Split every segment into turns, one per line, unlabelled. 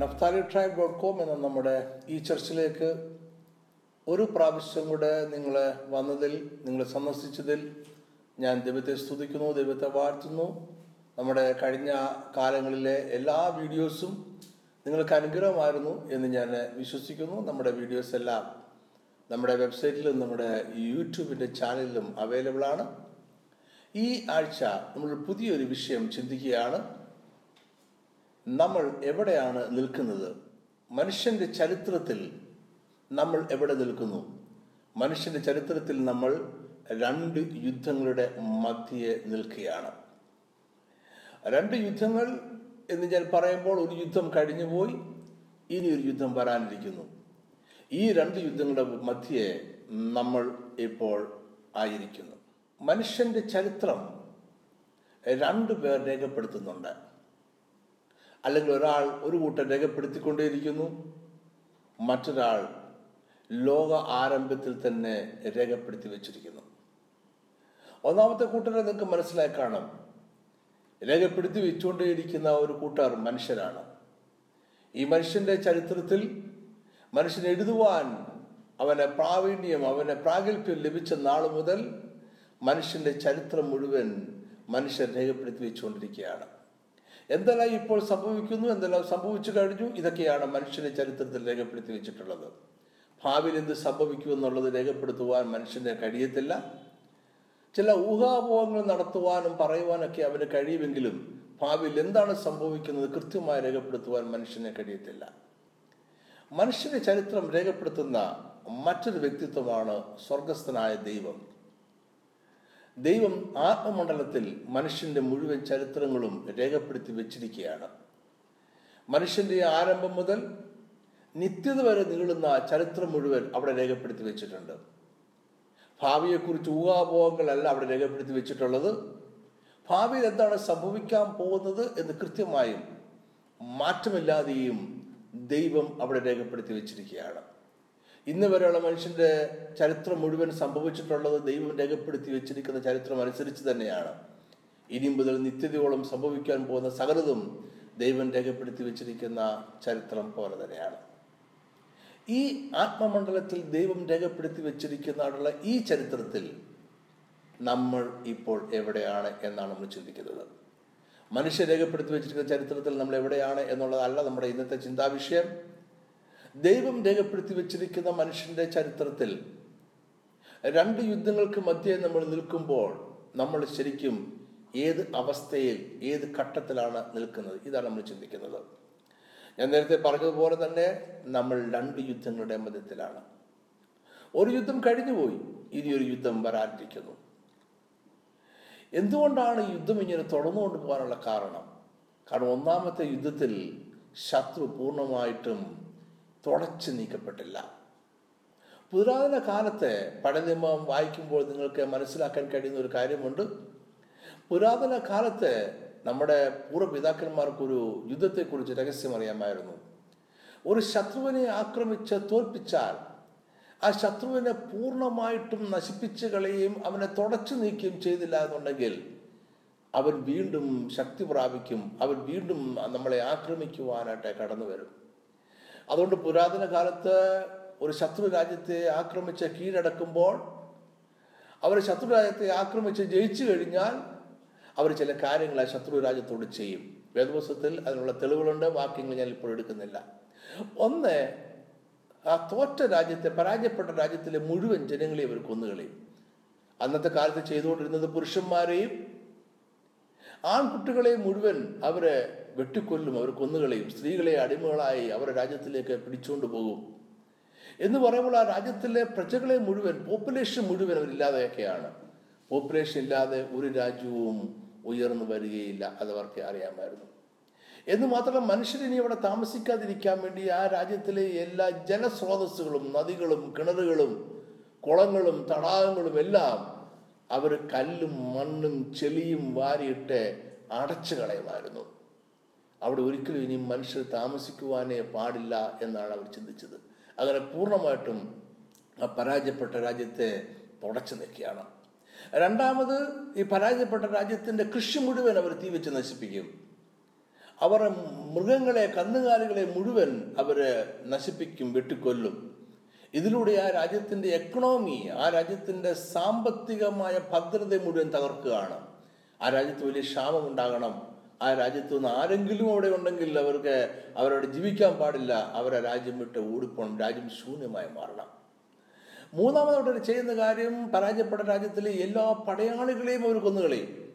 Naphtali tribe dot com എന്ന നമ്മുടെ ഈ ചർച്ചിലേക്ക് ഒരു പ്രാവശ്യം കൂടെ നിങ്ങൾ വന്നതിൽ നിങ്ങൾ സന്ദർശിച്ചതിൽ ഞാൻ ദൈവത്തെ സ്തുതിക്കുന്നു ദൈവത്തെ വാഴ്ത്തുന്നു. നമ്മുടെ കഴിഞ്ഞ കാലങ്ങളിലെ എല്ലാ വീഡിയോസും നിങ്ങൾക്ക് അനുഗ്രഹമായിരുന്നു എന്ന് ഞാൻ വിശ്വസിക്കുന്നു. നമ്മുടെ വീഡിയോസ് എല്ലാം നമ്മുടെ വെബ്സൈറ്റിലും നമ്മുടെ യൂട്യൂബിന്റെ ചാനലിലും അവൈലബിൾ ആണ്. ഈ ആഴ്ച നമ്മൾ പുതിയൊരു വിഷയം ചിന്തിക്കുകയാണ്. നമ്മൾ എവിടെയാണ് നിൽക്കുന്നത്? മനുഷ്യന്റെ ചരിത്രത്തിൽ നമ്മൾ എവിടെ നിൽക്കുന്നു? മനുഷ്യന്റെ ചരിത്രത്തിൽ നമ്മൾ രണ്ട് യുദ്ധങ്ങളുടെ മധ്യയെ നിൽക്കുകയാണ്. രണ്ട് യുദ്ധങ്ങൾ എന്ന് ഞാൻ പറയുമ്പോൾ ഒരു യുദ്ധം കഴിഞ്ഞുപോയി ഇനി ഒരു യുദ്ധം വരാനിരിക്കുന്നു. ഈ രണ്ട് യുദ്ധങ്ങളുടെ മധ്യയെ നമ്മൾ ഇപ്പോൾ ആയിരിക്കുന്നു. മനുഷ്യന്റെ ചരിത്രം രണ്ടു പേർ രേഖപ്പെടുത്തുന്നുണ്ട്. അല്ലെങ്കിൽ ഒരാൾ ഒരു കൂട്ടം രേഖപ്പെടുത്തിക്കൊണ്ടേയിരിക്കുന്നു. മറ്റൊരാൾ ലോക ആരംഭത്തിൽ തന്നെ രേഖപ്പെടുത്തി വെച്ചിരിക്കുന്നു. ഒന്നാമത്തെ കൂട്ടരെ നിങ്ങൾക്ക് മനസ്സിലായി കാണും. രേഖപ്പെടുത്തി വെച്ചുകൊണ്ടേയിരിക്കുന്ന ഒരു കൂട്ടർ മനുഷ്യരാണ് ഈ മനുഷ്യന്റെ ചരിത്രത്തിൽ മനുഷ്യൻ എഴുതുവാൻ അവനെ പ്രാവീണ്യം അവനെ പ്രാഗൽഭ്യം ലഭിച്ച നാൾ മുതൽ മനുഷ്യന്റെ ചരിത്രം മുഴുവൻ മനുഷ്യർ രേഖപ്പെടുത്തി വെച്ചുകൊണ്ടിരിക്കുകയാണ്. എന്തെല്ലാം ഇപ്പോൾ സംഭവിക്കുന്നു എന്തെല്ലാം സംഭവിച്ചു കഴിഞ്ഞു ഇതൊക്കെയാണ് മനുഷ്യന്റെ ചരിത്രത്തിൽ രേഖപ്പെടുത്തി വെച്ചിട്ടുള്ളത്. ഭാവിയിൽ എന്ത് സംഭവിക്കും എന്നുള്ളത് രേഖപ്പെടുത്തുവാൻ മനുഷ്യന് കഴിയത്തില്ല. ചില ഊഹാപോഹങ്ങൾ നടത്തുവാനും പറയുവാനൊക്കെ അവന് കഴിയുമെങ്കിലും ഭാവിയിൽ എന്താണ് സംഭവിക്കുന്നത് കൃത്യമായി രേഖപ്പെടുത്തുവാൻ മനുഷ്യന് കഴിയത്തില്ല. മനുഷ്യന്റെ ചരിത്രം രേഖപ്പെടുത്തുന്ന മറ്റൊരു വ്യക്തിത്വമാണ് സ്വർഗസ്ഥനായ ദൈവം. ദൈവം ആത്മമണ്ഡലത്തിൽ മനുഷ്യന്റെ മുഴുവൻ ചരിത്രങ്ങളും രേഖപ്പെടുത്തി വെച്ചിരിക്കുകയാണ്. മനുഷ്യന്റെ ആരംഭം മുതൽ നിത്യത വരെ നീളുന്ന ചരിത്രം മുഴുവൻ അവിടെ രേഖപ്പെടുത്തി വെച്ചിട്ടുണ്ട്. ഭാവിയെക്കുറിച്ച് ഊഹാപോഹങ്ങളല്ല അവിടെ രേഖപ്പെടുത്തി വെച്ചിട്ടുള്ളത്. ഭാവിയിൽ എന്താണ് സംഭവിക്കാൻ പോകുന്നത് എന്ന് കൃത്യമായും മാറ്റമില്ലാതെയും ദൈവം അവിടെ രേഖപ്പെടുത്തി വെച്ചിരിക്കുകയാണ്. ഇന്ന് വരെയുള്ള മനുഷ്യന്റെ ചരിത്രം മുഴുവൻ സംഭവിച്ചിട്ടുള്ളത് ദൈവം രേഖപ്പെടുത്തി വെച്ചിരിക്കുന്ന ചരിത്രം അനുസരിച്ച് തന്നെയാണ്. ഇനി മുതൽ നിത്യതയോളം സംഭവിക്കാൻ പോകുന്ന സകലതും ദൈവം രേഖപ്പെടുത്തി വെച്ചിരിക്കുന്ന ചരിത്രം പോലെ തന്നെയാണ്. ഈ ആത്മമണ്ഡലത്തിൽ ദൈവം രേഖപ്പെടുത്തി വെച്ചിരിക്കുന്ന ഈ ചരിത്രത്തിൽ നമ്മൾ ഇപ്പോൾ എവിടെയാണ് എന്നാണ് നമ്മൾ ചിന്തിക്കുന്നത്. മനുഷ്യ രേഖപ്പെടുത്തി വെച്ചിരിക്കുന്ന ചരിത്രത്തിൽ നമ്മൾ എവിടെയാണ് എന്നുള്ളതല്ല നമ്മുടെ ഇന്നത്തെ ചിന്താവിഷയം. ദൈവം രേഖപ്പെടുത്തി വെച്ചിരിക്കുന്ന മനുഷ്യന്റെ ചരിത്രത്തിൽ രണ്ട് യുദ്ധങ്ങൾക്ക് മധ്യേ നമ്മൾ നിൽക്കുമ്പോൾ നമ്മൾ ശരിക്കും ഏത് അവസ്ഥയിൽ ഏത് ഘട്ടത്തിലാണ് നിൽക്കുന്നത്? ഇതാണ് നമ്മൾ ചിന്തിക്കുന്നത്. ഞാൻ നേരത്തെ പറഞ്ഞതുപോലെ തന്നെ നമ്മൾ രണ്ട് യുദ്ധങ്ങളുടെ മധ്യത്തിലാണ്. ഒരു യുദ്ധം കഴിഞ്ഞുപോയി ഇനി ഒരു യുദ്ധം വരാനിരിക്കുന്നു. എന്തുകൊണ്ടാണ് യുദ്ധം ഇങ്ങനെ തുടർന്നുകൊണ്ട് പോകാനുള്ള കാരണം? കാരണം ഒന്നാമത്തെ യുദ്ധത്തിൽ ശത്രു പൂർണമായിട്ടും തുടച്ചു നീക്കപ്പെട്ടില്ല. പുരാതന കാലത്തെ പഴനിയമം വായിക്കുമ്പോൾ നിങ്ങൾക്ക് മനസ്സിലാക്കാൻ കഴിയുന്ന ഒരു കാര്യമുണ്ട്. പുരാതന കാലത്തെ നമ്മുടെ പൂർവപിതാക്കന്മാർക്കൊരു യുദ്ധത്തെക്കുറിച്ച് രഹസ്യം അറിയാമായിരുന്നു ഒരു ശത്രുവിനെ ആക്രമിച്ച് തോൽപ്പിച്ചാൽ ആ ശത്രുവിനെ പൂർണമായിട്ടും നശിപ്പിച്ച് കളയുകയും അവനെ തുടച്ചു നീക്കുകയും ചെയ്തില്ല എന്നുണ്ടെങ്കിൽ അവൻ വീണ്ടും ശക്തി പ്രാപിക്കും. അവൻ വീണ്ടും നമ്മളെ ആക്രമിക്കുവാനായിട്ട് കടന്നു വരും അതുകൊണ്ട് പുരാതന കാലത്ത് ഒരു ശത്രു രാജ്യത്തെ ആക്രമിച്ച് കീഴടക്കുമ്പോൾ അവർ ശത്രു രാജ്യത്തെ ആക്രമിച്ച് ജയിച്ചു കഴിഞ്ഞാൽ അവർ ചില കാര്യങ്ങൾ ആ ശത്രു രാജ്യത്തോട് ചെയ്യും. വേദപുസ്തകത്തിൽ അതിനുള്ള തെളിവുകളുണ്ട് വാക്യങ്ങൾ ഞാൻ ഇപ്പോൾ എടുക്കുന്നില്ല. ഒന്ന് ആ തോറ്റ രാജ്യത്തെ പരാജയപ്പെട്ട രാജ്യത്തിലെ മുഴുവൻ ജനങ്ങളെയും അവർ കൊന്നുകളയും അന്നത്തെ കാലത്ത് ചെയ്തുകൊണ്ടിരുന്നത് പുരുഷന്മാരെയും ആൺകുട്ടികളെയും മുഴുവൻ അവരെ വെട്ടിക്കൊല്ലും അവർ കൊന്നുകളയും. സ്ത്രീകളെ അടിമകളായി അവരുടെ രാജ്യത്തിലേക്ക് പിടിച്ചുകൊണ്ട് പോകും. എന്ന് പറയുമ്പോൾ ആ രാജ്യത്തിലെ പ്രജകളെ മുഴുവൻ പോപ്പുലേഷൻ മുഴുവൻ അവരില്ലാതെയൊക്കെയാണ് പോപ്പുലേഷൻ ഇല്ലാതെ ഒരു രാജ്യവും ഉയർന്നു വരികയില്ല അതവർക്ക് അറിയാമായിരുന്നു. എന്ന് മാത്രമല്ല മനുഷ്യരിനി അവിടെ താമസിക്കാതിരിക്കാൻ വേണ്ടി ആ രാജ്യത്തിലെ എല്ലാ ജലസ്രോതസ്സുകളും നദികളും കിണറുകളും കുളങ്ങളും തടാകങ്ങളും എല്ലാം അവർ കല്ലും മണ്ണും ചെളിയും വാരിയിട്ട് അടച്ചു കളയുമായിരുന്നു അവിടെ ഒരിക്കലും ഇനി മനുഷ്യർ താമസിക്കുവാനേ പാടില്ല എന്നാണ് അവർ ചിന്തിച്ചത്. അങ്ങനെ പൂർണമായിട്ടും ആ പരാജയപ്പെട്ട രാജ്യത്തെ തുടച്ചു നിൽക്കുകയാണ് രണ്ടാമത് ഈ പരാജയപ്പെട്ട രാജ്യത്തിന്റെ കൃഷി മുഴുവൻ അവർ തീവച്ച് നശിപ്പിക്കും. അവർ മൃഗങ്ങളെ കന്നുകാലികളെ മുഴുവൻ അവർ നശിപ്പിക്കും വെട്ടിക്കൊല്ലും. ഇതിലൂടെ ആ രാജ്യത്തിന്റെ എക്കണോമി ആ രാജ്യത്തിന്റെ സാമ്പത്തികമായ ഭദ്രത മുഴുവൻ തകർക്കുകയാണ്. ആ രാജ്യത്ത് വലിയ ക്ഷാമം ഉണ്ടാകണം. ആ രാജ്യത്ത് നിന്ന് ആരെങ്കിലും അവിടെ ഉണ്ടെങ്കിൽ അവർക്ക് അവരവിടെ ജീവിക്കാൻ പാടില്ല. അവരെ രാജ്യം വിട്ട് ഓടിപ്പോണം. രാജ്യം ശൂന്യമായി മാറണം. മൂന്നാമതവിടെ ചെയ്യുന്ന കാര്യം പരാജയപ്പെട്ട രാജ്യത്തിലെ എല്ലാ പടയാളികളെയും അവർ കൊന്നുകളയും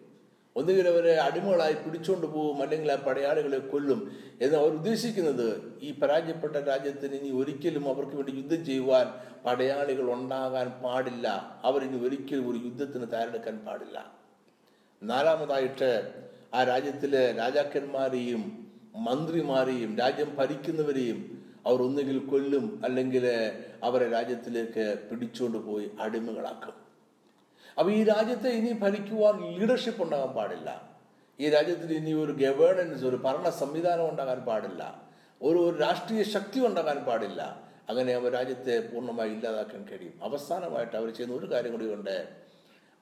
ഒന്നുകിൽ അവരെ അടിമകളായി പിടിച്ചുകൊണ്ട് പോകും അല്ലെങ്കിൽ ആ പടയാളികളെ കൊല്ലും എന്ന് അവർ ഉദ്ദേശിക്കുന്നത് ഈ പരാജയപ്പെട്ട രാജ്യത്തിന് ഇനി ഒരിക്കലും അവർക്ക് വേണ്ടി യുദ്ധം ചെയ്യുവാൻ പടയാളികൾ ഉണ്ടാകാൻ പാടില്ല. അവരിനി ഒരിക്കലും ഒരു യുദ്ധത്തിന് തയ്യാറെടുക്കാൻ പാടില്ല. നാലാമതായിട്ട് ആ രാജ്യത്തിലെ രാജാക്കന്മാരെയും മന്ത്രിമാരെയും രാജ്യം ഭരിക്കുന്നവരെയും അവർ ഒന്നുകിൽ കൊല്ലും അല്ലെങ്കിൽ അവരെ രാജ്യത്തിലേക്ക് പിടിച്ചുകൊണ്ട് പോയി അടിമകളാക്കും. അപ്പൊ ഈ രാജ്യത്തെ ഇനി ഭരിക്കുവാൻ ലീഡർഷിപ്പ് ഉണ്ടാകാൻ പാടില്ല. ഈ രാജ്യത്തിൽ ഇനി ഒരു ഗവേണൻസ് ഒരു ഭരണ സംവിധാനം ഉണ്ടാകാൻ പാടില്ല. ഒരു ഒരു രാഷ്ട്രീയ ശക്തി ഉണ്ടാകാൻ പാടില്ല. അങ്ങനെ അവർ രാജ്യത്തെ പൂർണമായി ഇല്ലാതാക്കാൻ കഴിയും. അവസാനമായിട്ട് അവർ ചെയ്യുന്ന ഒരു കാര്യം കൂടി ഉണ്ട്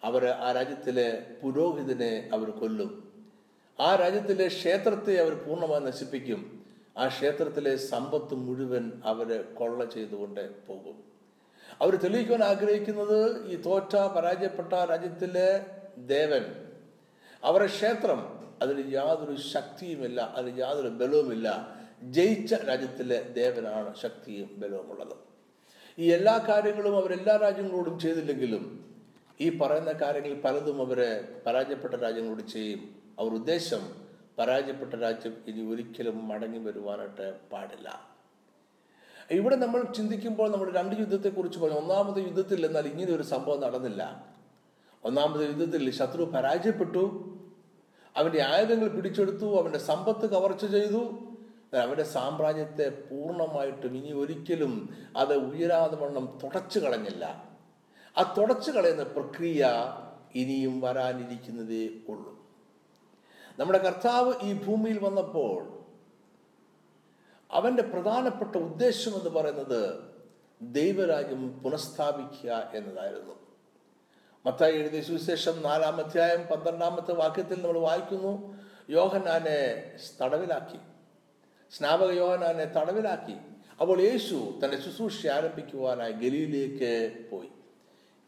അവർ ആ രാജ്യത്തിലെ പുരോഹിതനെ അവർ കൊല്ലും. ആ രാജ്യത്തിലെ ക്ഷേത്രത്തെ അവർ പൂർണമായി നശിപ്പിക്കും. ആ ക്ഷേത്രത്തിലെ സമ്പത്ത് മുഴുവൻ അവരെ കൊള്ള ചെയ്തുകൊണ്ട് പോകും. അവർ തെളിയിക്കുവാൻ ആഗ്രഹിക്കുന്നത് ഈ തോറ്റ പരാജയപ്പെട്ട രാജ്യത്തിലെ ദേവൻ. അവരുടെ ക്ഷേത്രം അതിന് യാതൊരു ശക്തിയുമില്ല അതിന് യാതൊരു ബലവുമില്ല. ജയിച്ച രാജ്യത്തിലെ ദേവനാണ് ശക്തിയും ബലവുമുള്ളത്. ഈ എല്ലാ കാര്യങ്ങളും അവരെല്ലാ രാജ്യങ്ങളോടും ചെയ്തില്ലെങ്കിലും ഈ പറയുന്ന കാര്യങ്ങളിൽ പലതും അവരെ പരാജയപ്പെട്ട രാജ്യങ്ങളോട് ചെയ്യും. അവർ ഉദ്ദേശം പരാജയപ്പെട്ട രാജ്യം ഇനി ഒരിക്കലും മടങ്ങി വരുവാനായിട്ട് പാടില്ല. ഇവിടെ നമ്മൾ ചിന്തിക്കുമ്പോൾ നമ്മൾ രണ്ട് യുദ്ധത്തെക്കുറിച്ച് പറഞ്ഞു. ഒന്നാമത്തെ യുദ്ധത്തിൽ എന്നാൽ ഇങ്ങനെ ഒരു സംഭവം നടന്നില്ല. ഒന്നാമത്തെ യുദ്ധത്തിൽ ശത്രു പരാജയപ്പെട്ടു. അവന്റെ ആയുധങ്ങൾ പിടിച്ചെടുത്തു. അവന്റെ സമ്പത്ത് കവർച്ച ചെയ്തു. അവന്റെ സാമ്രാജ്യത്തെ പൂർണമായിട്ടും ഇനി ഒരിക്കലും അത് ഉയരാതെ വണ്ണം തുടച്ചു കളഞ്ഞില്ല. ആ തുടച്ചു കളയുന്ന പ്രക്രിയ ഇനിയും വരാനിരിക്കുന്നതേ ഉള്ളൂ. നമ്മുടെ കർത്താവ് ഈ ഭൂമിയിൽ വന്നപ്പോൾ അവന്റെ പ്രധാനപ്പെട്ട ഉദ്ദേശം എന്ന് പറയുന്നത് ദൈവരാജ്യം പുനഃസ്ഥാപിക്കുക എന്നതായിരുന്നു. മത്തായി എഴുതിയ സുവിശേഷം നാലാം അധ്യായം പന്ത്രണ്ടാമത്തെ വാക്യത്തിൽ നമ്മൾ വായിക്കുന്നു യോഹനാനെ തടവിലാക്കി. സ്നാപക യോഹനാനെ തടവിലാക്കി. അപ്പോൾ യേശു തന്റെ ശുശ്രൂഷ ആരംഭിക്കുവാനായി ഗലിയിലേക്ക് പോയി.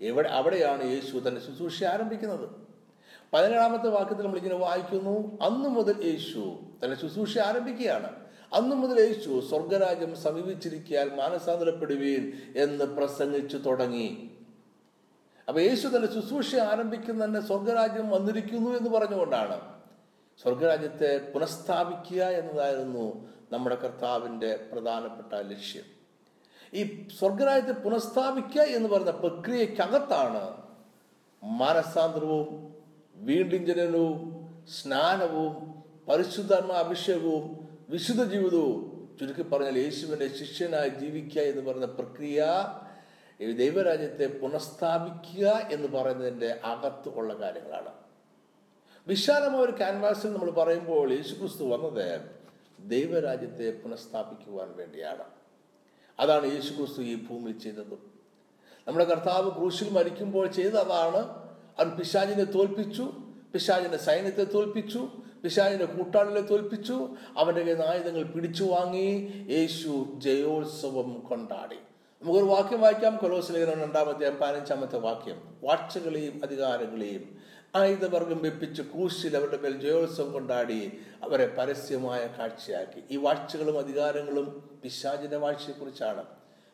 എവിടെ അവിടെയാണ് യേശു തന്റെ ശുശ്രൂഷ ആരംഭിക്കുന്നത്? പതിനേഴാമത്തെ വാക്യത്തിൽ നമ്മൾ ഇങ്ങനെ വായിക്കുന്നു അന്നു മുതൽ യേശു തന്റെ ശുശ്രൂഷ ആരംഭിക്കുകയാണ്. അന്നു മുതൽ യേശു സ്വർഗരാജ്യം സമീപിച്ചിരിക്കാൻ മാനസാന്തരപ്പെടുവീൻ എന്ന് പ്രസംഗിച്ചു തുടങ്ങി. അപ്പൊ യേശു തന്റെ ശുശ്രൂഷ ആരംഭിക്കുന്ന തന്നെ സ്വർഗരാജ്യം വന്നിരിക്കുന്നു എന്ന് പറഞ്ഞുകൊണ്ടാണ് സ്വർഗരാജ്യത്തെ പുനഃസ്ഥാപിക്കുക എന്നതായിരുന്നു നമ്മുടെ കർത്താവിന്റെ പ്രധാനപ്പെട്ട ലക്ഷ്യം. ഈ സ്വർഗരാജ്യത്തെ പുനഃസ്ഥാപിക്കുക എന്ന് പറയുന്ന പ്രക്രിയക്കകത്താണ് മാനസാന്തരവും വീണ്ടും ജനനവും സ്നാനവും പരിശുദ്ധാത്മ അഭിഷേകവും വിശുദ്ധ ജീവിതവും ചുരുക്കി പറഞ്ഞാൽ യേശുവിന്റെ ശിഷ്യനായി ജീവിക്കുക എന്ന് പറയുന്ന പ്രക്രിയ ദൈവരാജ്യത്തെ പുനഃസ്ഥാപിക്കുക എന്ന് പറയുന്നതിന്റെ അകത്ത് ഉള്ള കാര്യങ്ങളാണ്. വിശാലമായ ഒരു ക്യാൻവാസിൽ നമ്മൾ പറയുമ്പോൾ യേശുക്രിസ്തു വന്നത് ദൈവരാജ്യത്തെ പുനഃസ്ഥാപിക്കുവാൻ വേണ്ടിയാണ്. അതാണ് യേശുക്രിസ്തു ഈ ഭൂമിയിൽ ചെയ്തത്. നമ്മുടെ കർത്താവ് ക്രൂശിൽ മരിക്കുമ്പോൾ ചെയ്ത അതാണ് അവൻ പിശാചിനെ തോൽപ്പിച്ചു പിശാചിന്റെ സൈന്യത്തെ തോൽപ്പിച്ചു പിശാചിന്റെ കൂട്ടാളികളെ തോൽപ്പിച്ചു അവന്റെ ആയുധങ്ങൾ പിടിച്ചു വാങ്ങി യേശു ജയോത്സവം കൊണ്ടാടി. നമുക്കൊരു വാക്യം വായിക്കാം. കൊലോസിലേഖനം രണ്ടാമത്തെ പതിനഞ്ചാമത്തെ വാക്യം. വാഴ്ചകളെയും അധികാരങ്ങളെയും ആയുധവർഗം വെപ്പിച്ച് കൂശിൽ അവരുടെ മേൽ ജയോത്സവം കൊണ്ടാടി അവരെ പരസ്യമായ കാഴ്ചയാക്കി. ഈ വാഴ്ചകളും അധികാരങ്ങളും പിശാചിന്റെ വാഴ്ചയെക്കുറിച്ചാണ്.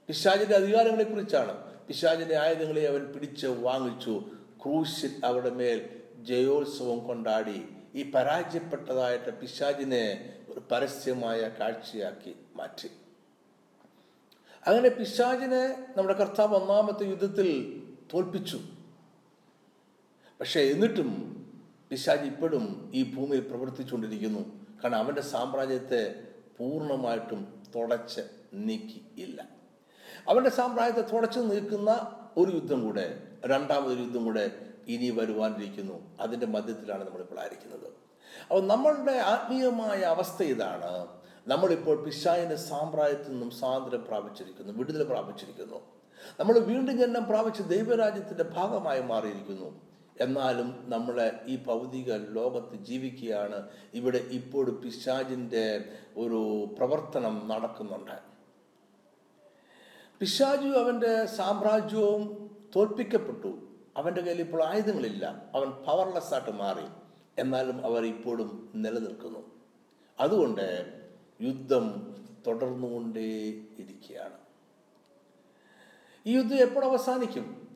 പിശാചിന്റെ അധികാരങ്ങളെക്കുറിച്ചാണ്. കുറിച്ചാണ് പിശാചിന്റെ ആയുധങ്ങളെ അവൻ പിടിച്ച് വാങ്ങിച്ചു. ക്രൂശിൽ അവരുടെ മേൽ ജയോത്സവം കൊണ്ടാടി. ഈ പരാജയപ്പെട്ടതായിട്ട് പിശാചിനെ ഒരു പരസ്യമായ കാഴ്ചയാക്കി മാറ്റി. അങ്ങനെ പിശാചിനെ നമ്മുടെ കർത്താവ് ഒന്നാമത്തെ യുദ്ധത്തിൽ തോൽപ്പിച്ചു. പക്ഷേ എന്നിട്ടും പിശാജ് ഇപ്പോഴും ഈ ഭൂമിയിൽ പ്രവർത്തിച്ചുകൊണ്ടിരിക്കുന്നു. കാരണം അവന്റെ സാമ്രാജ്യത്തെ പൂർണമായിട്ടും തുടച്ച് നീക്കിയില്ല. അവന്റെ സാമ്രാജ്യത്തെ തുടച്ചു നീക്കുന്ന ഒരു യുദ്ധം കൂടെ രണ്ടാമതൊരു യുദ്ധം കൂടെ ഇനി വരുവാനിരിക്കുന്നു. അതിന്റെ മധ്യത്തിലാണ് നമ്മളിപ്പോൾ ആയിരിക്കുന്നത്. അപ്പോൾ നമ്മളുടെ ആത്മീയമായ അവസ്ഥ ഇതാണ്. നമ്മളിപ്പോൾ പിശായിന്റെ സാമ്രാജ്യത്തിൽ നിന്നും സ്വാതന്ത്ര്യം പ്രാപിച്ചിരിക്കുന്നു വിടുതൽ പ്രാപിച്ചിരിക്കുന്നു. നമ്മൾ വീണ്ടും ജന്മം പ്രാപിച്ച് ദൈവരാജ്യത്തിന്റെ ഭാഗമായി മാറിയിരിക്കുന്നു. എന്നാലും നമ്മളെ ഈ ഭൗതിക ലോകത്ത് ജീവിക്കുകയാണ്. ഇവിടെ ഇപ്പോൾ പിശാജിന്റെ ഒരു പ്രവർത്തനം നടക്കുന്നുണ്ട്. പിശാജു അവന്റെ സാമ്രാജ്യവും തോൽപ്പിക്കപ്പെട്ടു. അവന്റെ കയ്യിൽ ഇപ്പോൾ ആയുധങ്ങളില്ല. അവൻ പവർലെസ് ആയിട്ട് മാറി. എന്നാലും അവർ ഇപ്പോഴും നിലനിൽക്കുന്നു. അതുകൊണ്ട് യുദ്ധം തുടർന്നുകൊണ്ടേ ഇരിക്കുകയാണ് ഈ യുദ്ധം എപ്പോൾ അവസാനിക്കും.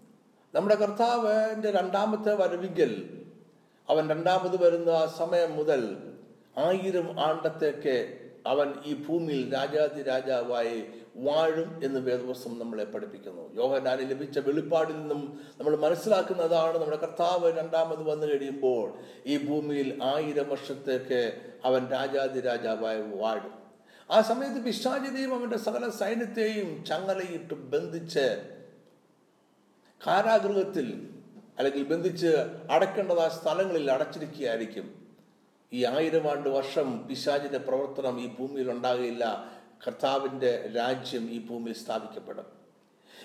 നമ്മുടെ കർത്താവിന്റെ രണ്ടാമത്തെ വരവിങ്കൽ അവൻ രണ്ടാമത് വരുന്ന സമയം മുതൽ ആയിരം ആണ്ടത്തേക്ക് അവൻ ഈ ഭൂമിയിൽ രാജാതി രാജാവായി വാഴും എന്ന് വേദവസ്തം നമ്മളെ പഠിപ്പിക്കുന്നു. യോഹനാന് ലഭിച്ച വെളിപ്പാടിൽ നിന്നും നമ്മൾ മനസ്സിലാക്കുന്നതാണ് നമ്മുടെ കർത്താവ് രണ്ടാമത് വന്നു കഴിയുമ്പോൾ ഈ ഭൂമിയിൽ ആയിരം വർഷത്തേക്ക് അവൻ രാജാതി രാജാവായി വാഴും. ആ സമയത്ത് പിശാചിനെയും അവന്റെ സകല സൈന്യത്തെയും ചങ്ങലയിട്ട് ബന്ധിച്ച് കാരാഗൃഹത്തിൽ അല്ലെങ്കിൽ ബന്ധിച്ച് അടക്കേണ്ടതായ സ്ഥലങ്ങളിൽ അടച്ചിരിക്കുകയായിരിക്കും. ഈ ആയിരം ആണ്ട് വർഷം പിശാചിന്റെ പ്രവർത്തനം ഈ ഭൂമിയിൽ ഉണ്ടാകുകയില്ല കർത്താവിന്റെ രാജ്യം ഈ ഭൂമിയിൽ സ്ഥാപിക്കപ്പെടും.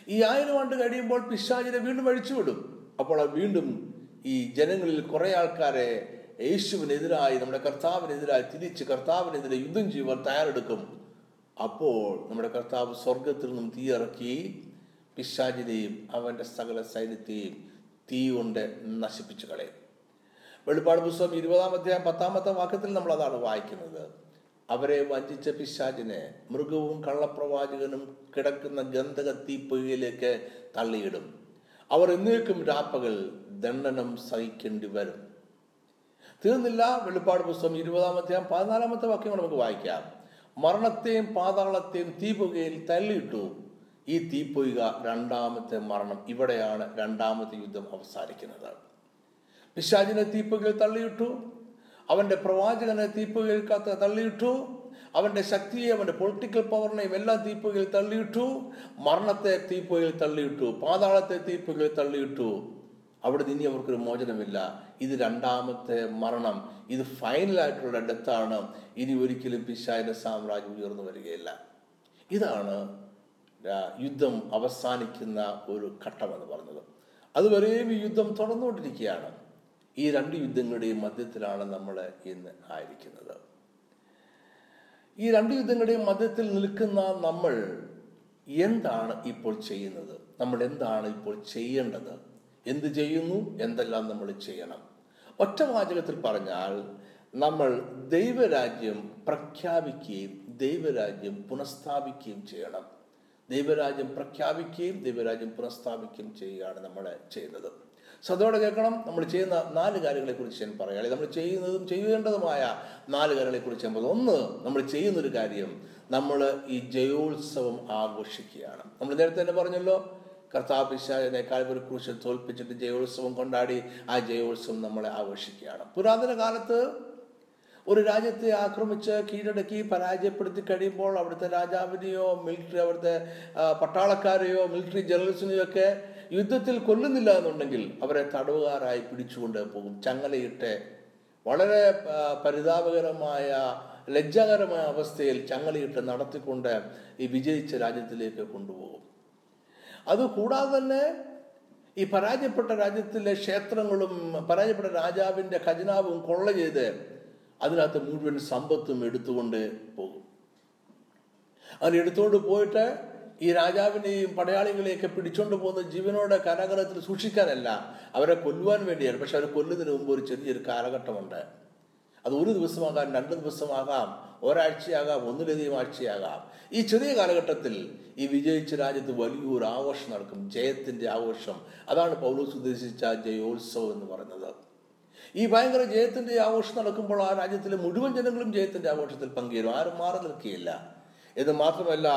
ഈ ആയിരം ആണ്ട് കഴിയുമ്പോൾ പിശാചിനെ വീണ്ടും അഴിച്ചുവിടും. അപ്പോൾ വീണ്ടും ഈ ജനങ്ങളിൽ കുറേ ആൾക്കാരെ യേശുവിനെതിരായി നമ്മുടെ കർത്താവിനെതിരായി തിരിച്ച് കർത്താവിനെതിരെ യുദ്ധം ചെയ്യുവാൻ തയ്യാറെടുക്കും. അപ്പോൾ നമ്മുടെ കർത്താവ് സ്വർഗത്തിൽ നിന്നും തീയിറക്കി പിശാചിനെയും അവന്റെ സകല സൈന്യത്തെയും തീ കൊണ്ട് നശിപ്പിച്ചു കളയും. വെളിപ്പാട് പുസ്തകം ഇരുപതാം അധ്യായം പത്താമത്തെ വാക്യത്തിൽ നമ്മൾ അതാണ് വായിക്കുന്നത്. അവരെ വഞ്ചിച്ച പിശാചിനെ മൃഗവും കള്ളപ്രവാചകനും കിടക്കുന്ന ഗന്ധക തീപ്പുകയിലേക്ക് തള്ളിയിടും. അവർ എന്നേക്കും രാപ്പകൽ ദണ്ഡനം സഹിക്കേണ്ടി വരും. തീർന്നില്ല വെളിപ്പാട് പുസ്തകം ഇരുപതാം അധ്യായം പതിനാലാമത്തെ വാക്യം നമുക്ക് വായിക്കാം. മരണത്തെയും പാതാളത്തെയും തീപുകയിൽ തള്ളിയിട്ടു. ഈ തീപ്പൊയ്ക രണ്ടാമത്തെ മരണം. ഇവിടെയാണ് രണ്ടാമത്തെ യുദ്ധം അവസാനിക്കുന്നത്. പിശാചിനെ തീപ്പുകയിൽ തള്ളിയിട്ടു. അവന്റെ പ്രവാചകനെ തീപ്പുകൾക്കകത്ത് കത്ത് തള്ളിയിട്ടു അവന്റെ ശക്തിയെ അവന്റെ പൊളിറ്റിക്കൽ പവറിനെയും എല്ലാം തീപ്പുകയിൽ തള്ളിയിട്ടു മരണത്തെ തീപ്പുകയിൽ തള്ളിയിട്ടു പാതാളത്തെ തീപ്പുകയിൽ തള്ളിയിട്ടു. അവിടെ ഇനി അവർക്കൊരു മോചനമില്ല. ഇത് രണ്ടാമത്തെ മരണം. ഇത് ഫൈനലായിട്ടുള്ള ഡെത്താണ്. ഇനി ഒരിക്കലും പിശാചിന്റെ സാമ്രാജ്യം ഉയർന്നു വരികയില്ല. ഇതാണ് യുദ്ധം അവസാനിക്കുന്ന ഒരു ഘട്ടമെന്ന് പറഞ്ഞത്. അതുവരെയും ഈ യുദ്ധം തുടർന്നുകൊണ്ടിരിക്കുകയാണ്. ഈ രണ്ട് യുദ്ധങ്ങളുടെയും മധ്യത്തിലാണ് നമ്മൾ ഇന്ന് ആയിരിക്കുന്നത്. ഈ രണ്ട് യുദ്ധങ്ങളുടെയും മധ്യത്തിൽ നിൽക്കുന്ന നമ്മൾ എന്താണ് ഇപ്പോൾ ചെയ്യുന്നത്? നമ്മൾ എന്താണ് ഇപ്പോൾ ചെയ്യേണ്ടത്? എന്ത് ചെയ്യുന്നു? എന്തെല്ലാം നമ്മൾ ചെയ്യണം? ഒറ്റ വാചകത്തിൽ പറഞ്ഞാൽ നമ്മൾ ദൈവരാജ്യം പ്രഖ്യാപിക്കുകയും ദൈവരാജ്യം പുനഃസ്ഥാപിക്കുകയും ചെയ്യണം. ദൈവരാജ്യം പ്രഖ്യാപിക്കുകയും ദൈവരാജ്യം പുനഃസ്ഥാപിക്കുകയും ചെയ്യുകയാണ് നമ്മൾ ചെയ്യുന്നത്. ശ്രദ്ധയോടെ കേൾക്കണം നമ്മൾ ചെയ്യുന്ന നാല് കാര്യങ്ങളെക്കുറിച്ച് ഞാൻ പറയാം. നമ്മൾ ചെയ്യുന്നതും ചെയ്യേണ്ടതുമായ നാല് കാര്യങ്ങളെക്കുറിച്ച് കുറിച്ച് ഒന്ന് നമ്മൾ ചെയ്യുന്നൊരു കാര്യം നമ്മൾ ഈ ജയോത്സവം ആഘോഷിക്കുകയാണ്. നമ്മൾ നേരത്തെ തന്നെ പറഞ്ഞല്ലോ കർത്താവ് പിശാചിനെ കാൽവരി ക്രൂശിൽ തോൽപ്പിച്ചിട്ട് ജയോത്സവം കൊണ്ടാടി ആ ജയോത്സവം നമ്മളെ ആഘോഷിക്കുകയാണ്. പുരാതന കാലത്ത് ഒരു രാജ്യത്തെ ആക്രമിച്ച് കീഴടക്കി പരാജയപ്പെടുത്തി കഴിയുമ്പോൾ അവിടുത്തെ രാജാവിനെയോ മിലിറ്ററി അവിടുത്തെ പട്ടാളക്കാരെയോ മിലിറ്ററി ജനറൽസിനെയോ ഒക്കെ യുദ്ധത്തിൽ കൊല്ലുന്നില്ല എന്നുണ്ടെങ്കിൽ അവരെ തടവുകാരായി പിടിച്ചുകൊണ്ട് പോകും. ചങ്ങലയിട്ട് വളരെ പരിതാപകരമായ ലജ്ജാകരമായ അവസ്ഥയിൽ ചങ്ങലയിട്ട് നടത്തിക്കൊണ്ട് ഈ വിജയിച്ച രാജ്യത്തിലേക്ക് കൊണ്ടുപോകും. അതുകൂടാതെ തന്നെ ഈ പരാജയപ്പെട്ട രാജ്യത്തിലെ ക്ഷേത്രങ്ങളും പരാജയപ്പെട്ട രാജാവിന്റെ ഖജനാവും കൊള്ള ചെയ്ത് അതിനകത്ത് മുഴുവൻ സമ്പത്തും എടുത്തുകൊണ്ട് പോകും. അങ്ങനെ എടുത്തുകൊണ്ട് പോയിട്ട് ഈ രാജാവിനെയും പടയാളികളെയൊക്കെ പിടിച്ചോണ്ട് പോകുന്ന ജീവനോടെ കാരാഗ്രഹത്തിൽ സൂക്ഷിക്കാനല്ല അവരെ കൊല്ലുവാൻ വേണ്ടിയാണ്. പക്ഷെ അവർ കൊല്ലുന്നതിന് മുമ്പ് ഒരു ചെറിയൊരു കാലഘട്ടമുണ്ട്. അത് ഒരു ദിവസമാകാം രണ്ട് ദിവസമാകാം ഒരാഴ്ചയാകാം ഒന്നിലധികം ആഴ്ചയാകാം. ഈ ചെറിയ കാലഘട്ടത്തിൽ ഈ വിജയിച്ച രാജ്യത്ത് വലിയൊരു ആഘോഷം നടക്കും. ജയത്തിന്റെ ആഘോഷം. അതാണ് പൗലോസ് ഉദ്ദേശിച്ച ജയോത്സവം എന്ന് പറയുന്നത്. ഈ ഭയങ്കര ജയത്തിന്റെ ആഘോഷം നടക്കുമ്പോൾ ആ രാജ്യത്തിലെ മുഴുവൻ ജനങ്ങളും ജയത്തിന്റെ ആഘോഷത്തിൽ പങ്കുചേരും ആരും മാറി നിൽക്കുകയില്ല. ഇത് മാത്രമല്ല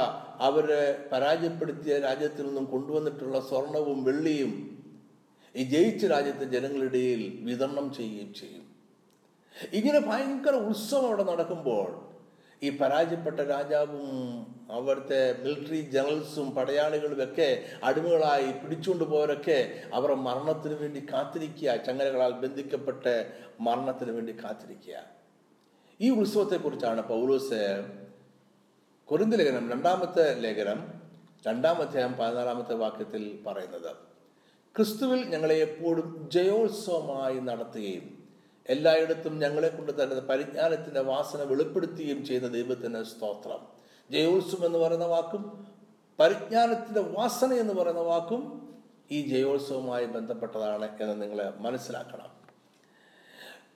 അവരെ പരാജയപ്പെടുത്തിയ രാജ്യത്തിൽ നിന്നും കൊണ്ടുവന്നിട്ടുള്ള സ്വർണവും വെള്ളിയും ഈ ജയിച്ച രാജ്യത്തെ ജനങ്ങളിടയിൽ വിതരണം ചെയ്യുകയും ചെയ്യും. ഇങ്ങനെ ഭയങ്കര ഉത്സവം അവിടെ നടക്കുമ്പോൾ ഈ പരാജയപ്പെട്ട രാജാവും അവിടുത്തെ മിലിറ്ററി ജനറൽസും പടയാളികളും ഒക്കെ അടിമകളായി പിടിച്ചുകൊണ്ട് പോയവരൊക്കെ അവരുടെ മരണത്തിന് വേണ്ടി കാത്തിരിക്കുക. ചങ്ങലകളാൽ ബന്ധിക്കപ്പെട്ട് മരണത്തിന് വേണ്ടി കാത്തിരിക്കുക. ഈ ഉത്സവത്തെക്കുറിച്ചാണ് പൗലോസ് കൊരിന്ത ലേഖനം രണ്ടാമത്തെ ലേഖനം രണ്ടാം അധ്യായം പതിനാലാമത്തെ വാക്യത്തിൽ പറയുന്നത് ക്രിസ്തുവിൽ ഞങ്ങളെ എപ്പോഴും ജയോത്സവമായി നടത്തുകയും എല്ലായിടത്തും ഞങ്ങളെ കൊണ്ട് തന്നെ പരിജ്ഞാനത്തിന്റെ വാസന വെളിപ്പെടുത്തുകയും ചെയ്യുന്ന ദൈവത്തിന് സ്തോത്രം. ജയോത്സവം എന്ന് പറയുന്ന വാക്കും പരിജ്ഞാനത്തിന്റെ വാസന എന്ന് പറയുന്ന വാക്കും ഈ ജയോത്സവവുമായി ബന്ധപ്പെട്ടതാണ് എന്ന് നിങ്ങൾ മനസ്സിലാക്കണം.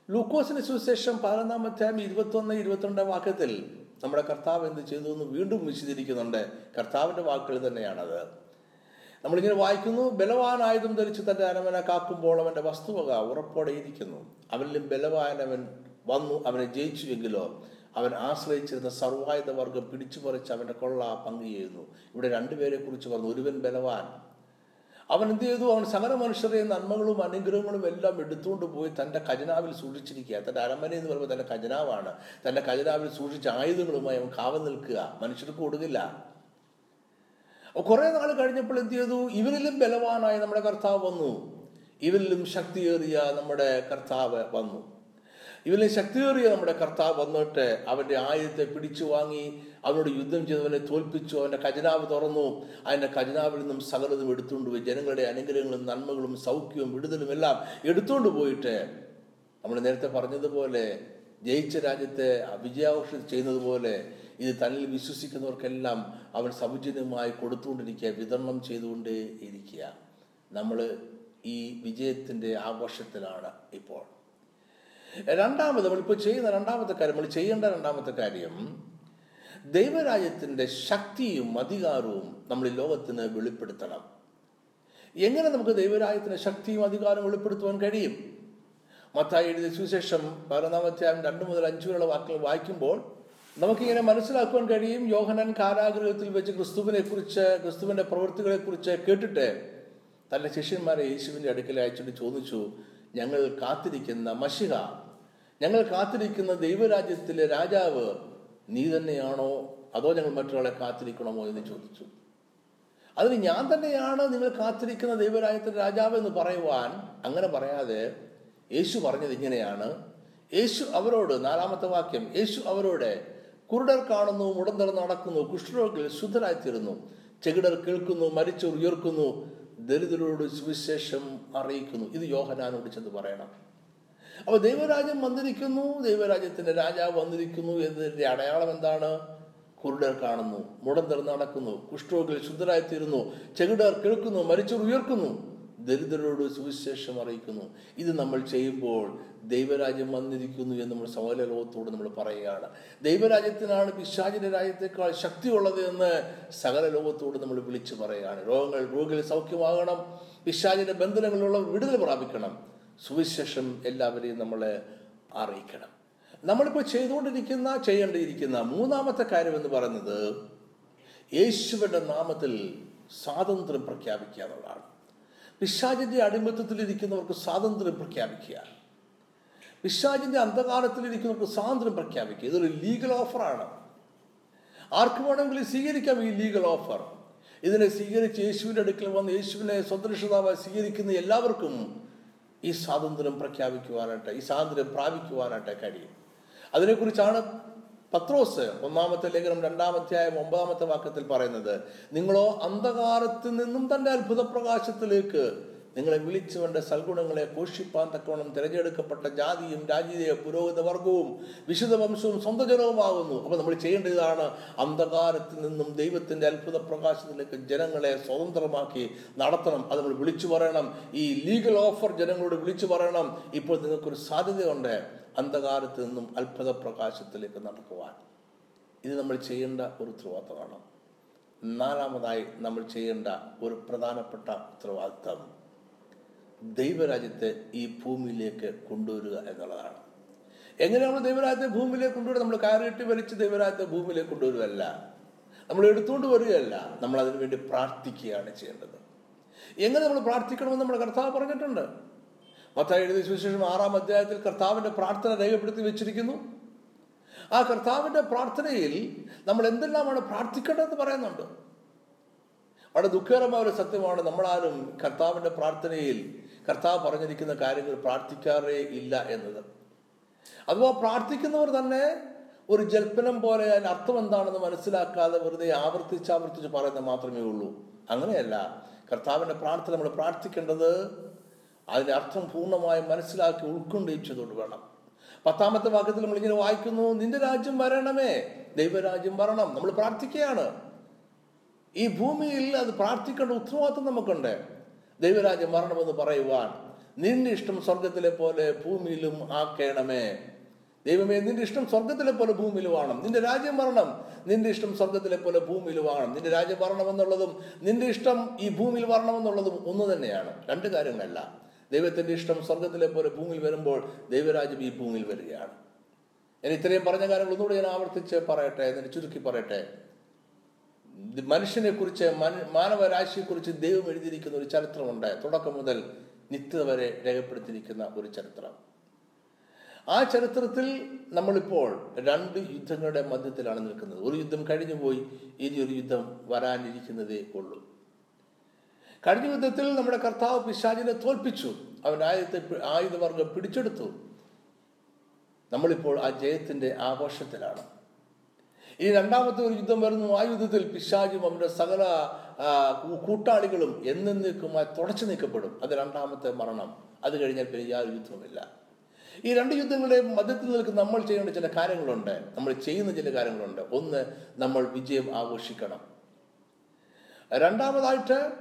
ലൂക്കോസിന് സുവിശേഷം അധ്യായം ഇരുപത്തൊന്ന് ഇരുപത്തിരണ്ടാം വാക്യത്തിൽ നമ്മുടെ കർത്താവ് എന്ത് ചെയ്തു എന്ന് വീണ്ടും വിശദീകരിക്കുന്നുണ്ട്. കർത്താവിന്റെ വാക്കുകൾ തന്നെയാണത്. നമ്മളിങ്ങനെ വായിക്കുന്നു ബലവാനായതും ധരിച്ച് തന്റെ അരമന കാക്കുമ്പോൾ അവന്റെ വസ്തുവക ഉറപ്പോടെ ഇരിക്കുന്നു. അവനിലും ബലവാനവൻ വന്നു അവനെ ജയിച്ചുവെങ്കിലോ അവൻ ആശ്രയിച്ചിരുന്ന സർവായുധ വർഗം പിടിച്ചു പറിച്ച് അവന്റെ കൊള്ള പങ്കു ചെയ്യുന്നു ഇവിടെ രണ്ടുപേരെ കുറിച്ച് പറഞ്ഞു ഒരുവൻ ബലവാൻ അവൻ എന്ത് ചെയ്തു? അവൻ സകല മനുഷ്യരെ നന്മകളും അനുഗ്രഹങ്ങളും എല്ലാം എടുത്തുകൊണ്ട് പോയി തന്റെ ഖജനാവിൽ സൂക്ഷിച്ചിരിക്കുക തന്റെ അരമന എന്ന് പറയുമ്പോൾ തന്റെ ഖജനാവാണ്. തന്റെ ഖജനാവിൽ സൂക്ഷിച്ച ആയുധങ്ങളുമായി അവൻ കാവൽ നിൽക്കുക. മനുഷ്യർക്ക് കൊടുക്കില്ല. കുറെ നാൾ കഴിഞ്ഞപ്പോൾ എന്ത് ചെയ്തു? ഇവരിലും ബലവാനായി നമ്മുടെ കർത്താവ് വന്നു. ഇവരിലും ശക്തിയേറിയ നമ്മുടെ കർത്താവ് വന്നു. ഇവരിലും ശക്തിയേറിയ നമ്മുടെ കർത്താവ് വന്നിട്ട് അവന്റെ ആയുധത്തെ പിടിച്ചു വാങ്ങി അവനോട് യുദ്ധം ചെയ്തവനെ തോൽപ്പിച്ചു അവന്റെ ഖജനാവ് തുറന്നു. അതിന്റെ ഖജനാവിൽ നിന്നും സകലതും എടുത്തുകൊണ്ട് പോയി. ജനങ്ങളുടെ അനുഗ്രഹങ്ങളും നന്മകളും സൗഖ്യവും വിടുതലും എല്ലാം എടുത്തുകൊണ്ട് പോയിട്ട് നമ്മൾ നേരത്തെ പറഞ്ഞതുപോലെ ജയിച്ച രാജ്യത്തെ വിജയാഘോഷം ചെയ്യുന്നത് പോലെ ഇത് തന്നിൽ വിശ്വസിക്കുന്നവർക്കെല്ലാം അവൻ സൗജന്യമായി കൊടുത്തുകൊണ്ടിരിക്കുക വിതരണം ചെയ്തുകൊണ്ടേ ഇരിക്കുക നമ്മൾ ഈ വിജയത്തിന്റെ ആഘോഷത്തിലാണ് ഇപ്പോൾ. രണ്ടാമത് നമ്മളിപ്പോൾ ചെയ്യുന്ന രണ്ടാമത്തെ കാര്യം നമ്മൾ ചെയ്യേണ്ട രണ്ടാമത്തെ കാര്യം ദൈവരാജ്യത്തിന്റെ ശക്തിയും അധികാരവും നമ്മൾ ഈ ലോകത്തിന് വെളിപ്പെടുത്തണം. എങ്ങനെ നമുക്ക് ദൈവരാജ്യത്തിന്റെ ശക്തിയും അധികാരവും വെളിപ്പെടുത്തുവാൻ കഴിയും? മത്തായി എഴുതിയ സുവിശേഷം പതിനൊന്നാമധ്യായം രണ്ട് മുതൽ അഞ്ച് വരെയുള്ള വാക്കുകൾ വായിക്കുമ്പോൾ നമുക്കിങ്ങനെ മനസ്സിലാക്കുവാൻ കഴിയും. യോഹനൻ കാരാഗ്രഹത്തിൽ വെച്ച് ക്രിസ്തുവിനെ കുറിച്ച് ക്രിസ്തുവിന്റെ പ്രവൃത്തികളെ കുറിച്ച് കേട്ടിട്ട് തന്റെ ശിഷ്യന്മാരെ യേശുവിന്റെ അടുക്കൽ അയച്ചിട്ട് ചോദിച്ചു ഞങ്ങൾ കാത്തിരിക്കുന്ന മഷിക ഞങ്ങൾ കാത്തിരിക്കുന്ന ദൈവരാജ്യത്തിലെ രാജാവ് നീ തന്നെയാണോ? അതോ ഞങ്ങൾ മറ്റൊരാളെ കാത്തിരിക്കണമോ എന്ന് ചോദിച്ചു. അതിന് ഞാൻ തന്നെയാണ് നിങ്ങൾ കാത്തിരിക്കുന്ന ദൈവരാജ്യത്തിലെ രാജാവ് എന്ന് പറയുവാൻ? അങ്ങനെ പറയാതെ യേശു പറഞ്ഞത് ഇങ്ങനെയാണ്. യേശു അവരോട് നാലാമത്തെ വാക്യം യേശു അവരോട് കുരുടർ കാണുന്നു മുടന്തർ നടക്കുന്നു കുഷ്ഠരോഗികൾ ശുദ്ധരായിത്തീരുന്നു ചെകിടർ കേൾക്കുന്നു മരിച്ചോർ ഉയർക്കുന്നു ദരിദ്രരോട് സുവിശേഷം അറിയിക്കുന്നു. ഇത് യോഹനാനോട് ചെന്ന് പറയണം. അപ്പോൾ ദൈവരാജ്യം വന്നിരിക്കുന്നു ദൈവരാജ്യത്തിന്റെ രാജാവ് വന്നിരിക്കുന്നു എന്നതിന്റെ അടയാളം എന്താണ്? കുരുടർ കാണുന്നു മുടന്തർ നടക്കുന്നു കുഷ്ഠരോഗികൾ ശുദ്ധരായിത്തീരുന്നു ചെകിടർ കേൾക്കുന്നു മരിച്ചവർ ഉയർക്കുന്നു. ദരിദ്രരോട് സുവിശേഷം അറിയിക്കുന്നു. ഇത് നമ്മൾ ചെയ്യുമ്പോൾ ദൈവരാജ്യം വന്നിരിക്കുന്നു എന്ന് നമ്മൾ സമൂല ലോകത്തോട് നമ്മൾ പറയുകയാണ്. ദൈവരാജ്യത്തിനാണ് പിശാചിന്റെ രാജ്യത്തെക്കാൾ ശക്തിയുള്ളത് എന്ന് സകല ലോകത്തോട് നമ്മൾ വിളിച്ചു പറയുകയാണ്. രോഗങ്ങൾ രോഗികൾ സൗഖ്യമാകണം. പിശാചിന്റെ ബന്ധനങ്ങളിലുള്ള വിടുതൽ പ്രാപിക്കണം. സുവിശേഷം എല്ലാവരെയും നമ്മളെ അറിയിക്കണം. നമ്മളിപ്പോൾ ചെയ്തുകൊണ്ടിരിക്കുന്ന ചെയ്യേണ്ടിയിരിക്കുന്ന മൂന്നാമത്തെ കാര്യം എന്ന് പറയുന്നത് യേശുവിന്റെ നാമത്തിൽ സ്വാതന്ത്ര്യം പ്രഖ്യാപിക്കുക എന്നുള്ളതാണ്. പിശാചിന്റെ അടിമത്തത്തിൽ ഇരിക്കുന്നവർക്ക് സ്വാതന്ത്ര്യം പ്രഖ്യാപിക്കുക. പിശാചിന്റെ ഇരിക്കുന്ന സ്വാതന്ത്ര്യം പ്രഖ്യാപിക്കുക. ഇതൊരു ലീഗൽ ഓഫറാണ് ആർക്ക് വേണമെങ്കിലും സ്വീകരിക്കാം ഈ ലീഗൽ ഓഫർ ഇതിനെ സ്വീകരിച്ച് യേശുവിന്റെ അടുക്കൽ വന്ന് യേശുവിനെ സ്വന്തരക്ഷിതാവായി സ്വീകരിക്കുന്ന എല്ലാവർക്കും ഈ സ്വാതന്ത്ര്യം പ്രഖ്യാപിക്കുവാനായിട്ട് ഈ സ്വാതന്ത്ര്യം പ്രാപിക്കുവാനായിട്ട് കഴിയും. അതിനെക്കുറിച്ചാണ് പത്രോസ് ഒന്നാമത്തെ ലേഖനം രണ്ടാമധ്യായം ഒമ്പതാമത്തെ വാക്യത്തിൽ പറയുന്നത് നിങ്ങളോ അന്ധകാരത്തിൽ നിന്നും തന്റെ അത്ഭുത പ്രകാശത്തിലേക്ക് നിങ്ങളെ വിളിച്ചവന്റെ സൽഗുണങ്ങളെ പോഷിപ്പാൻ തക്കവണ്ണം തിരഞ്ഞെടുക്കപ്പെട്ട ജാതിയും രാജ്യീയ പുരോഹിത വർഗവും വിശുദ്ധ വംശവും സ്വന്തജനവുമാകുന്നു അപ്പോൾ അപ്പൊ നമ്മൾ ചെയ്യേണ്ട ഇതാണ് അന്ധകാരത്തിൽ നിന്നും ദൈവത്തിന്റെ അത്ഭുത പ്രകാശത്തിലേക്ക് ജനങ്ങളെ സ്വതന്ത്രമാക്കി നടത്തണം. അത് നമ്മൾ വിളിച്ചു പറയണം. ഈ ലീഗൽ ഓഫർ ജനങ്ങളോട് വിളിച്ചു പറയണം. ഇപ്പോൾ നിങ്ങൾക്കൊരു സാധ്യതയുണ്ട് അന്ധകാരത്തിൽ നിന്നും അത്ഭുത പ്രകാശത്തിലേക്ക് നടക്കുവാൻ. ഇത് നമ്മൾ ചെയ്യേണ്ട ഒരു ഉത്തരവാദിത്തമാണ്. നാലാമതായി നമ്മൾ ചെയ്യേണ്ട ഒരു പ്രധാനപ്പെട്ട ഉത്തരവാദിത്തം ദൈവരാജ്യത്തെ ഈ ഭൂമിയിലേക്ക് കൊണ്ടുവരിക എന്നുള്ളതാണ്. നമ്മൾ ദൈവരാജ്യത്തെ ഭൂമിയിലേക്ക് കൊണ്ടുവരിക? നമ്മൾ കയറിയിട്ട് വലിച്ച് ദൈവരാജ്യത്തെ ഭൂമിയിലേക്ക് കൊണ്ടുവരുമല്ല നമ്മൾ എടുത്തുകൊണ്ട് വരികയല്ല. നമ്മൾ അതിനു വേണ്ടി പ്രാർത്ഥിക്കുകയാണ് ചെയ്യേണ്ടത്. എങ്ങനെ നമ്മൾ പ്രാർത്ഥിക്കണമെന്ന് നമ്മുടെ കർത്താവ് പറഞ്ഞിട്ടുണ്ട്. മത്തായി എഴുതിയ സുവിശേഷം ആറാം അധ്യായത്തിൽ കർത്താവിന്റെ പ്രാർത്ഥന രേഖപ്പെടുത്തി വെച്ചിരിക്കുന്നു. ആ കർത്താവിന്റെ പ്രാർത്ഥനയിൽ നമ്മൾ എന്തെല്ലാമാണ് പ്രാർത്ഥിക്കേണ്ടതെന്ന് പറയുന്നുണ്ട്. വളരെ ദുഃഖകരമായ ഒരു സത്യമാണ് നമ്മളാരും കർത്താവിന്റെ പ്രാർത്ഥനയിൽ കർത്താവ് പറഞ്ഞിരിക്കുന്ന കാര്യങ്ങൾ പ്രാർത്ഥിക്കാറേ ഇല്ല എന്നത്. അഥവാ പ്രാർത്ഥിക്കുന്നവർ തന്നെ ഒരു ജൽപ്പനം പോലെ അതിന് അർത്ഥം എന്താണെന്ന് മനസ്സിലാക്കാതെ വെറുതെ ആവർത്തിച്ച് ആവർത്തിച്ച് പറയുന്നത് മാത്രമേ ഉള്ളൂ. അങ്ങനെയല്ല. കർത്താവിന്റെ പ്രാർത്ഥന നമ്മൾ പ്രാർത്ഥിക്കേണ്ടത് അതിന്റെ അർത്ഥം പൂർണമായും മനസ്സിലാക്കി ഉൾക്കൊണ്ടിച്ചതുകൊണ്ട് വേണം. പത്താമത്തെ വാക്യത്തിൽ നമ്മൾ ഇങ്ങനെ വായിക്കുന്നു നിന്റെ രാജ്യം വരണമേ ദൈവരാജ്യം വരണം. നമ്മൾ പ്രാർത്ഥിക്കുകയാണ്. ഈ ഭൂമിയിൽ അത് പ്രാർത്ഥിക്കേണ്ട ഉത്തരവാദിത്വം നമുക്കുണ്ട്. ദൈവരാജ്യം വരണമെന്ന് പറയുവാൻ നിന്റെ ഇഷ്ടം സ്വർഗത്തിലെ പോലെ ഭൂമിയിലും ആക്കേണമേ. ദൈവമേ നിന്റെ ഇഷ്ടം സ്വർഗത്തിലെ പോലെ ഭൂമിയിൽ വാണം. നിന്റെ രാജ്യം വരണം നിന്റെ ഇഷ്ടം സ്വർഗത്തിലെ പോലെ ഭൂമിയിൽ വാണം. നിന്റെ രാജ്യം വരണമെന്നുള്ളതും നിന്റെ ഇഷ്ടം ഈ ഭൂമിയിൽ വരണമെന്നുള്ളതും ഒന്ന് തന്നെയാണ്. രണ്ട് കാര്യങ്ങളല്ല. ദൈവത്തിന്റെ ഇഷ്ടം സ്വർഗത്തിലെ പോലെ ഭൂമിയിൽ വരുമ്പോൾ ദൈവരാജ്യം ഈ ഭൂമിയിൽ വരികയാണ്. ഞാൻ ഇത്രയും പറഞ്ഞ കാര്യങ്ങൾ ഒന്നുകൂടി ഞാൻ ആവർത്തിച്ച് പറയട്ടെ എന്നിട്ട് ചുരുക്കി പറയട്ടെ. മനുഷ്യനെ കുറിച്ച് മാനവരാശിയെ കുറിച്ച് ദൈവം എഴുതിയിരിക്കുന്ന ഒരു ചരിത്രമുണ്ട് തുടക്കം മുതൽ നിത്യത വരെ രേഖപ്പെടുത്തിയിരിക്കുന്ന ഒരു ചരിത്രം. ആ ചരിത്രത്തിൽ നമ്മളിപ്പോൾ രണ്ട് യുദ്ധങ്ങളുടെ മധ്യത്തിലാണ് നിൽക്കുന്നത്. ഒരു യുദ്ധം കഴിഞ്ഞു പോയി ഇനി ഒരു യുദ്ധം വരാനിരിക്കുന്നതേ ഉള്ളൂ. കഴിഞ്ഞ യുദ്ധത്തിൽ നമ്മുടെ കർത്താവ് പിശാചിനെ തോൽപ്പിച്ചു. അവൻ ആയുധത്തെ ആയുധവർഗം പിടിച്ചെടുത്തു. നമ്മളിപ്പോൾ ആ ജയത്തിന്റെ ആഘോഷത്തിലാണ്. ഇനി രണ്ടാമത്തെ ഒരു യുദ്ധം വരുന്നു. ആ യുദ്ധത്തിൽ പിശാചും അവന്റെ സകല കൂട്ടാളികളും എന്നേക്കുമായി തുടച്ചു നീക്കപ്പെടും. അത് രണ്ടാമത്തെ മരണം. അത് കഴിഞ്ഞാൽ പിന്നെ യാതൊരു യുദ്ധവുമില്ല. ഈ രണ്ട് യുദ്ധങ്ങളുടെ മധ്യത്തിൽ നിൽക്കുന്ന നമ്മൾ ചെയ്യേണ്ട ചില കാര്യങ്ങളുണ്ട്. നമ്മൾ ചെയ്യുന്ന ചില കാര്യങ്ങളുണ്ട്. ഒന്ന് നമ്മൾ വിജയം ആഘോഷിക്കണം. രണ്ടാമതായിട്ട്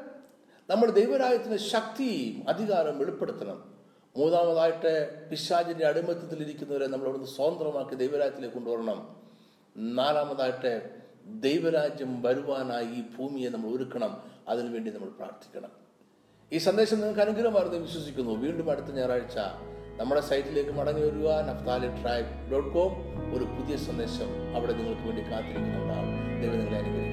നമ്മൾ ദൈവരാജ്യത്തിന് ശക്തിയും അധികാരം വെളിപ്പെടുത്തണം. മൂന്നാമതായിട്ട് പിശാചിന്റെ അടിമത്തത്തിലിരിക്കുന്നവരെ നമ്മൾ അവിടുന്ന് സ്വതന്ത്രമാക്കി ദൈവരാജ്യത്തിലേക്ക് കൊണ്ടുവരണം. നാലാമതായിട്ട് ദൈവരാജ്യം വരുവാനായി ഈ ഭൂമിയെ നമ്മൾ ഒരുക്കണം. അതിനുവേണ്ടി നമ്മൾ പ്രാർത്ഥിക്കണം. ഈ സന്ദേശം നിങ്ങൾക്ക് അനുഗ്രഹമായിരുന്നു വിശ്വസിക്കുന്നു. വീണ്ടും അടുത്ത ഞായറാഴ്ച നമ്മുടെ സൈറ്റിലേക്ക് മടങ്ങി വരിക. Naphtali tribe dot com. ഒരു പുതിയ സന്ദേശം അവിടെ നിങ്ങൾക്ക് വേണ്ടി കാത്തിരിക്കുന്നുണ്ടാവും ദൈവം നിങ്ങളെ